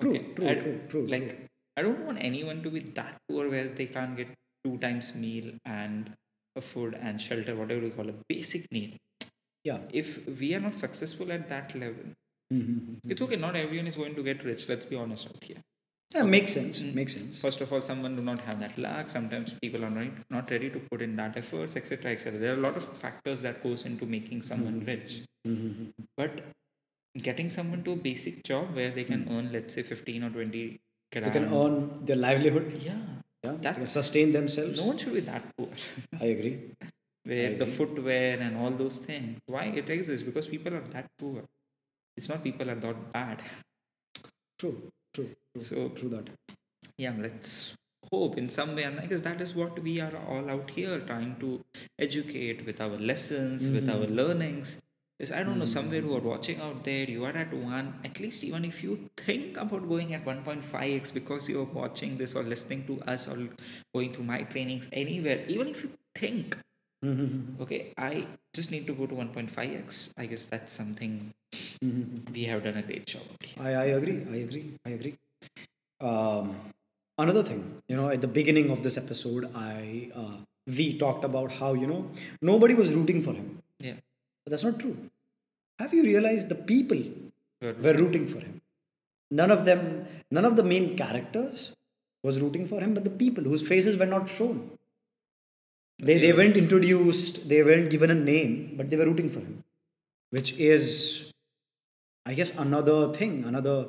True, Okay. true, I- true, true, Like true. I don't want anyone to be that poor where they can't get two times meal and a food and shelter, whatever we call a basic need. Yeah. If we are not successful at that level, Mm-hmm. it's okay. Not everyone is going to get rich. Let's be honest out here. Yeah, makes sense. Makes sense. First of all, someone do not have that luck. Sometimes people are not, not ready to put in that efforts, etc., etc. There are a lot of factors that goes into making someone rich. Mm-hmm. But getting someone to a basic job where they can earn, let's say, 15 or 20 They can earn their livelihood. Yeah. Yeah, they can sustain themselves. No one should be that poor. I agree. where the footwear and all those things. Why it exists? Because people are that poor. It's not people are that bad. True, true, true, So true that. yeah, let's hope in some way. And I guess that is what we are all out here trying to educate with our lessons, with mm-hmm. our learnings. Is I don't know, mm-hmm. somewhere who are watching out there, you are at one, at least even if you think about going at 1.5x because you're watching this or listening to us or going through my trainings anywhere, even if you think, Mm-hmm. okay, I just need to go to 1.5x, I guess that's something Mm-hmm. we have done a great job. I, I agree. I agree. I agree. Um, another thing, you know, at the beginning of this episode, I uh, we talked about how you know nobody was rooting for him. Yeah. But that's not true. Have you realized the people Good. were rooting for him? None of them, none of the main characters was rooting for him, but the people whose faces were not shown. They, they weren't introduced, they weren't given a name, but they were rooting for him, which is, I guess, another thing, another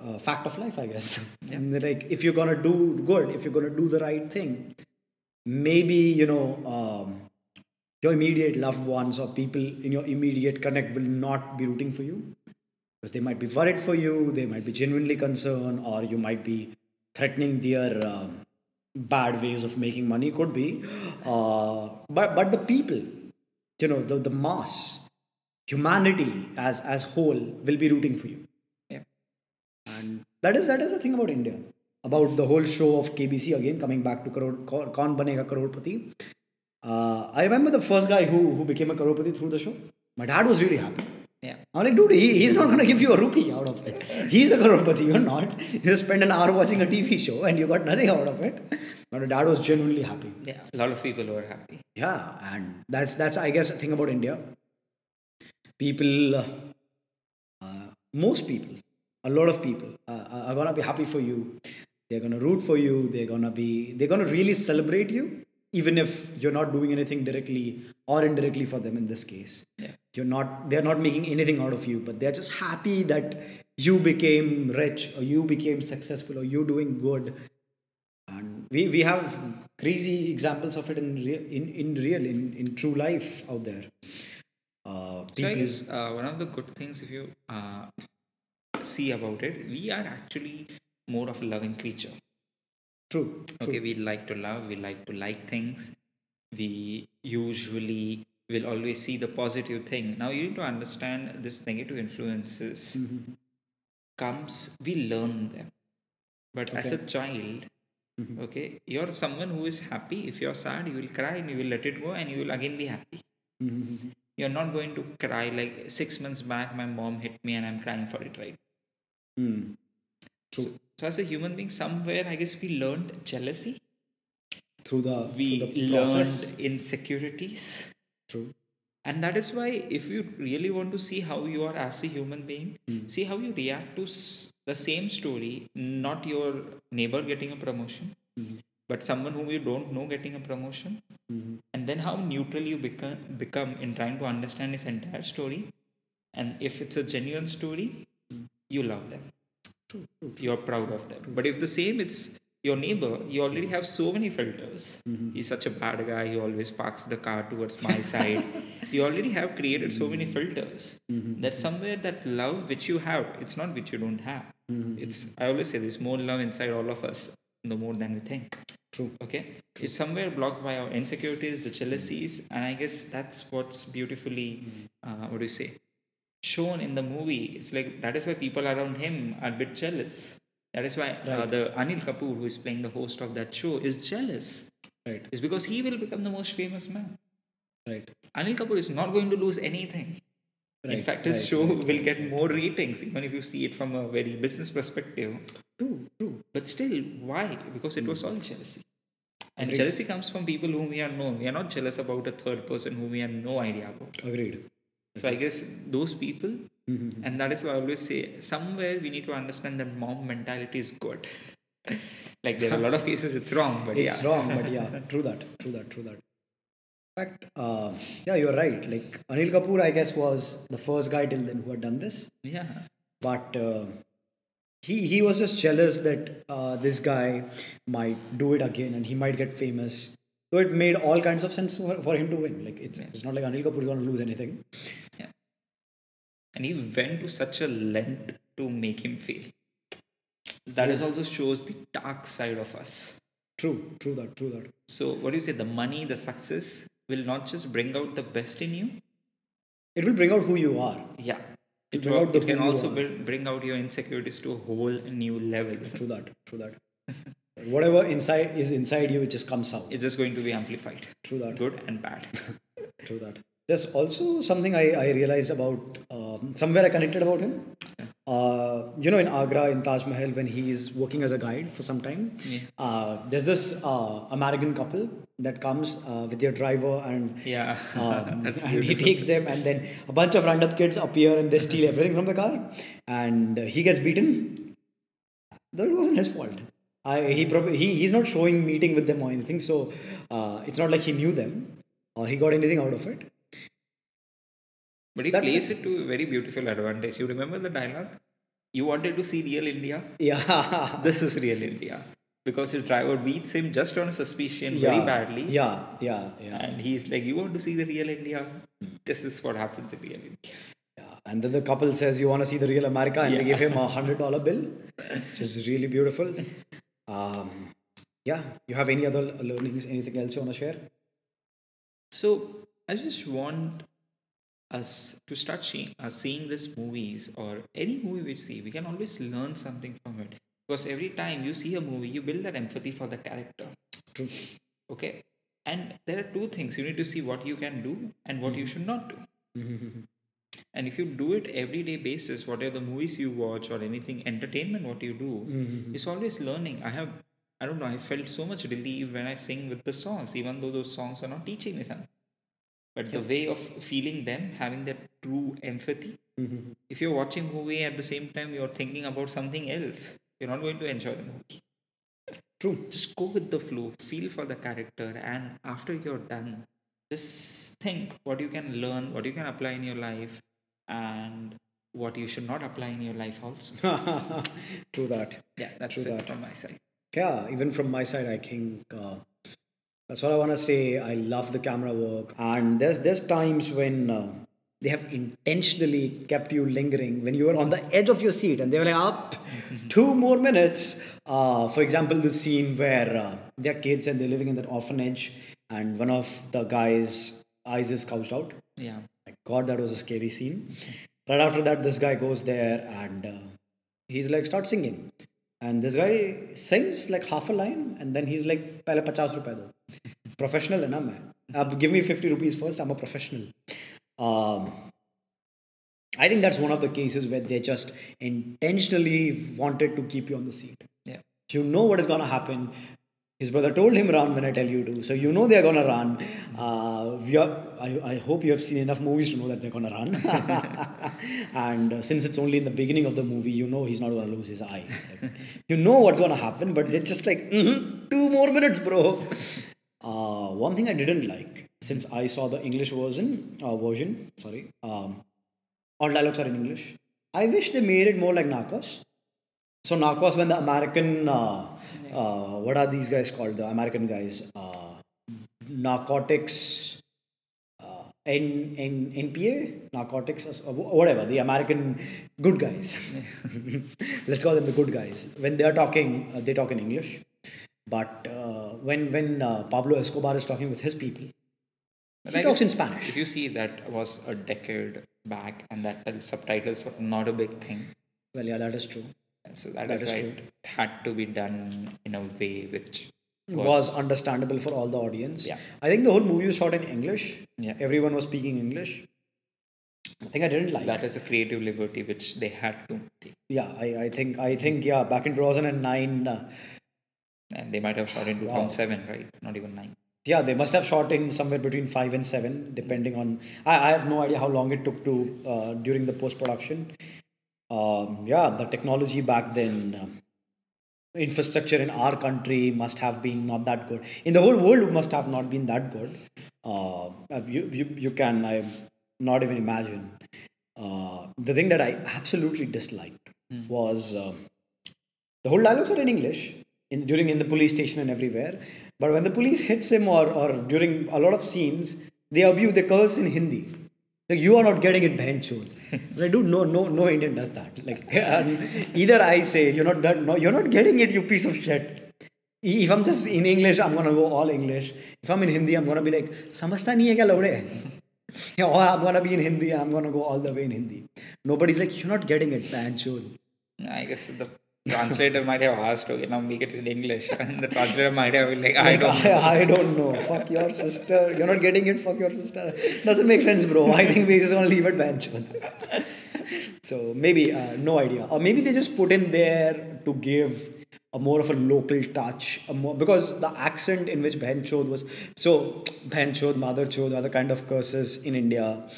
uh, fact of life, I guess. And like, if you're gonna do good, if you're gonna do the right thing, maybe you know um, your immediate loved ones or people in your immediate connect will not be rooting for you because they might be worried for you they might be genuinely concerned or you might be threatening their um, bad ways of making money could be uh, but but the people you know the, the mass humanity as as whole will be rooting for you Yeah. and that is that is the thing about India about the whole show of KBC again coming back to Ka- Kaun Banega Crorepati. Uh, I remember the first guy who who became a crorepati through the show. My dad was really happy. Yeah. I'm like, dude, he, he's not gonna give you a rupee out of it. He's a crorepati, you're not. You spend an hour watching a TV show and you got nothing out of it. My dad was genuinely happy. Yeah. A lot of people were happy. Yeah, and that's that's I guess a thing about India. People, uh, uh, most people, a lot of people uh, are gonna be happy for you. They're gonna root for you. They're gonna be they're gonna really celebrate you, even if you're not doing anything directly or indirectly for them. In this case, Yeah. You're not they're not making anything out of you, but they're just happy that you became rich or you became successful or you doing good and we, we have crazy examples of it in real in, in real in, in true life out there uh, So guess uh, one of the good things, if you uh, see about it, we are actually more of a loving creature. true, true. Okay, we like to love, we like to like things. We usually will always see the positive thing. Now you need to understand this negative influences Mm-hmm. comes, we learn them. But as a child, Mm-hmm. okay, you're someone who is happy. If you're sad, you will cry and you will let it go and you will again be happy. Mhm. You're not going to cry like six months back, my mom hit me and I'm crying for it, right? Mm. So, so as a human being, somewhere I guess we learned jealousy. through the We through the learned insecurities. True And that is why, if you really want to see how you are as a human being, Hmm. see how you react to s- the same story, not your neighbor getting a promotion, Hmm. but someone whom you don't know getting a promotion, Mhm. and then how neutral you become, become in trying to understand his entire story. And if it's a genuine story, you love them. true, true. You're proud of them. But if the same, it's your neighbor, you already have so many filters. Mm-hmm. He's such a bad guy, he always parks the car towards my side. You already have created so many filters Mm-hmm. that somewhere that love which you have, it's not which you don't have. Mm-hmm. It's I always say there's more love inside all of us, no more than we think. true Okay? It's somewhere blocked by our insecurities, the jealousies, and I guess that's what's beautifully uh, what do you say? Shown in the movie. It's like that is why people around him are a bit jealous. That is why uh, the Anil Kapoor, who is playing the host of that show, is jealous. right It's because he will become the most famous man. right Anil Kapoor is not going to lose anything. Right. In fact, his right, show right, will get more ratings, even if you see it from a very business perspective. true true But still, why? Because it was all jealousy. And jealousy comes from people whom we are known. We are not jealous about a third person whom we have no idea about. Agreed. So I guess those people, and that is why I always say, somewhere we need to understand that mom mentality is good. like there are a lot of cases it's wrong, but It's yeah. wrong, but yeah, true that, true that, true that. In fact, uh, yeah, you're right. Like Anil Kapoor, I guess, was the first guy till then who had done this. Yeah. but uh, he he was just jealous that uh, this guy might do it again and he might get famous. So it made all kinds of sense for, for him to win. Like it's, it's not like Anil Kapoor is going to lose anything. And he went to such a length to make him fail. That is also shows the dark side of us. True, true that, true that. So what do you say? The money, the success will not just bring out the best in you. It will bring out who you are. Yeah. It bring out the it can also bring, bring out your insecurities to a whole new level. True that, true that. Whatever inside is inside you, it just comes out. It's just going to be amplified, True that. good and bad. True that. There's also something I, I realized about um, somewhere I connected about him. Uh, you know, in Agra, in Taj Mahal, when he is working as a guide for some time, Yeah. uh, there's this uh, American couple that comes uh, with their driver and Yeah. um, and he takes them, and then a bunch of random kids appear and they steal everything from the car, and uh, he gets beaten. Though it wasn't his fault. I, he probably he, he's not showing meeting with them or anything, so uh, it's not like he knew them or he got anything out of it. But he That- plays it to a very beautiful advantage. You remember the dialogue? You wanted to see real India? Yeah, This is real India. Because his driver beats him just on a suspicion yeah, very badly. Yeah, yeah, yeah. And he's like, You want to see the real India? This is what happens in real India. yeah. And then the couple says, "You want to see the real America?" And they give him a hundred dollar bill, which is really beautiful. Um, yeah. You have any other learnings? Anything else you want to share? So I just want us to start seeing, uh, seeing these movies or any movie we see, we can always learn something from it. Because every time you see a movie, you build that empathy for the character. True. Okay. And there are two things you need to see what you can do and what you should not do. And if you do it everyday basis, whatever the movies you watch or anything entertainment, what you do, it's always learning. I have, I don't know, I felt so much relief when I sing with the songs, even though those songs are not teaching me something. But the way of feeling them, having that true empathy. If you're watching movie at the same time, you're thinking about something else. You're not going to enjoy the movie. True. Just go with the flow, feel for the character, and after you're done, just think what you can learn, what you can apply in your life, and what you should not apply in your life also. True that. Yeah, that's True it that. from my side. Yeah, even from my side, I think uh, that's all I want to say. I love the camera work, and there's there's times when uh, they have intentionally kept you lingering when you were on the edge of your seat, and they were like, "Up, two more minutes." Uh, for example, the scene where uh, they're kids and they're living in that orphanage, and one of the guys' eyes is gouged out. Yeah. My God, that was a scary scene. Right after that, this guy goes there and uh, he's like, start singing. And this guy sings like half a line and then he's like, Pehle 50 rupaye. Professional hai na main. Give me 50 rupees first, I'm a professional. Um, I think that's one of the cases where they just intentionally wanted to keep you on the seat. Yeah. You know what is going to happen. His brother told him run when I tell you to, so you know they're gonna run. Uh, we are, I, I hope you have seen enough movies to know that they're gonna run. and uh, since it's only in the beginning of the movie, you know he's not gonna lose his eye. Like, you know what's gonna happen, but they're just like "Mhm, two more minutes, bro. Uh, one thing I didn't like since I saw the English version, uh, version, sorry, um, all dialogues are in English. I wish they made it more like Narcos. So Narcos, when the American, uh, uh, what are these guys called? The American guys, uh, narcotics, uh, N, N, NPA, narcotics, whatever. The American good guys. Let's call them the good guys. When they are talking, uh, they talk in English. But uh, when when uh, Pablo Escobar is talking with his people, he I talks in Spanish. If you see that was a decade back and that the subtitles were not a big thing. Well, yeah, that is true. So that That is is why it had to be done in a way which was, understandable for all the audience. Yeah. I think the whole movie was shot in English. Yeah. Everyone was speaking English. I think I didn't like. That is a creative liberty which they had to take. Yeah, I, I think I think yeah. Back in 2009, uh, And they might have shot in 2007, right? Not even 9. yeah, they must have shot in somewhere between five and seven, depending on. I, I have no idea how long it took to uh, during the post production. Um, yeah, the technology back then. Um, infrastructure in our country must have been not that good. In the whole world must have not been that good. Uh, you, you, you can i not even imagine. Uh, the thing that i absolutely disliked was um, the whole dialogues are in english in, during in the police station and everywhere. But when the police hits him or, or during a lot of scenes they abuse they curse in hindi. Like you are not getting it, Benchod. I do no, no, no Indian does that. Like, either I say you're not done, no, you're not getting it, you piece of shit. If I'm just in English, I'm gonna go all English. If I'm in Hindi, I'm gonna be like, samajhta nahi hai kya or I'm gonna be in Hindi. I'm gonna go all the way in Hindi. Nobody's like, you're not getting it, man. I guess the translator might have asked, okay, now make it in English. And the translator might have been like, I Like, don't know. I, I don't know. Fuck your sister. You're not getting it. Fuck your sister. Doesn't make sense, bro. I think we just want to leave it bench. so maybe uh, no idea, or maybe they just put in there to give a more of a local touch, a more because the accent in which Benchod was so Benchod, Mother Chod are the kind of curses in India.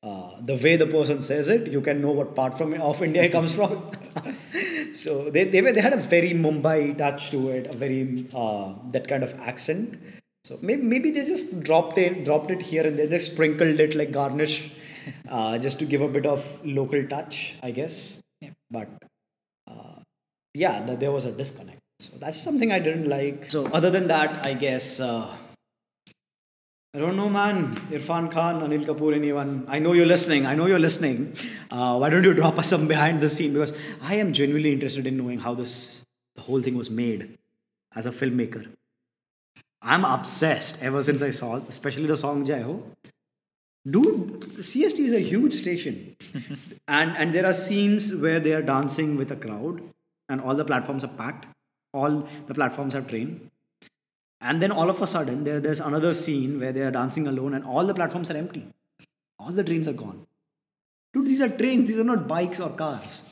Uh, the way the person says it, you can know what part from of India it comes from. so they, they, were, they had a very Mumbai touch to it, a very uh, that kind of accent. So maybe, maybe they just dropped it dropped it here and they just sprinkled it like garnish, uh, just to give a bit of local touch, I guess. Yeah. But uh, yeah, th- there was a disconnect. So that's something I didn't like. So other than that, I guess. Uh, I don't know, man. Irfan Khan, Anil Kapoor, anyone. I know you're listening. I know you're listening. Uh, why don't you drop us some behind the scene? Because I am genuinely interested in knowing how this, the whole thing was made as a filmmaker. I'm obsessed ever since I saw, especially the song Jai Ho. Dude, CST is a huge station. and, and there are scenes where they are dancing with a crowd and all the platforms are packed. All the platforms have train. And then all of a sudden, there, there's another scene where they are dancing alone and all the platforms are empty. All the trains are gone. Dude, these are trains, these are not bikes or cars.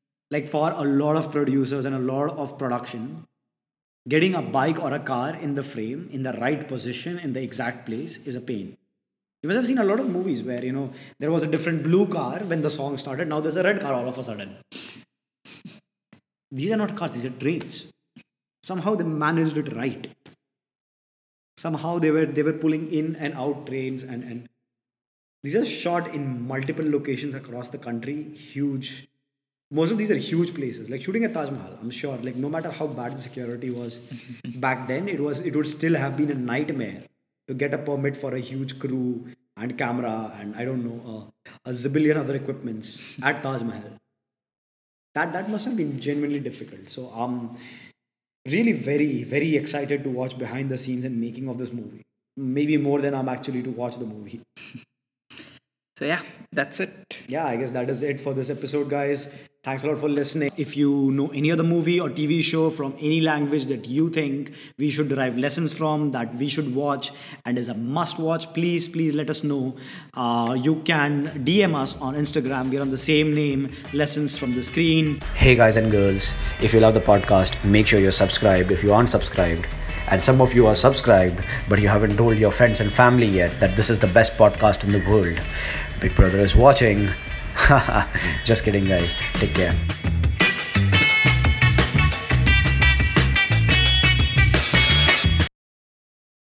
like for a lot of producers and a lot of production, getting a bike or a car in the frame, in the right position, in the exact place is a pain. You must have seen a lot of movies where, you know, there was a different blue car when the song started, now there's a red car all of a sudden. These are not cars, these are trains. Somehow they managed it right somehow they were they were pulling in and out trains and and these are shot in multiple locations across the country. Huge. Most of these are huge places. Like shooting at taj mahal i'm sure. Like no matter how bad the security was back then it was it would still have been a nightmare to get a permit for a huge crew and camera and i don't know uh, a zillion other equipments at taj mahal. That that must have been genuinely difficult. So um really very very excited to watch behind the scenes and making of this movie. Maybe more than i'm actually to watch the movie So yeah, that's it. yeah i guess that is it for this episode guys thanks a lot for listening if you know any other movie or tv show from any language that you think we should derive lessons from that we should watch and is a must watch please please let us know uh, you can dm us on instagram we're on the same name lessons from the screen Hey guys and girls, if you love the podcast, make sure you're subscribed if you aren't subscribed. And some of you are subscribed, but you haven't told your friends and family yet that this is the best podcast in the world. Big Brother is watching. Just kidding, guys. Take care.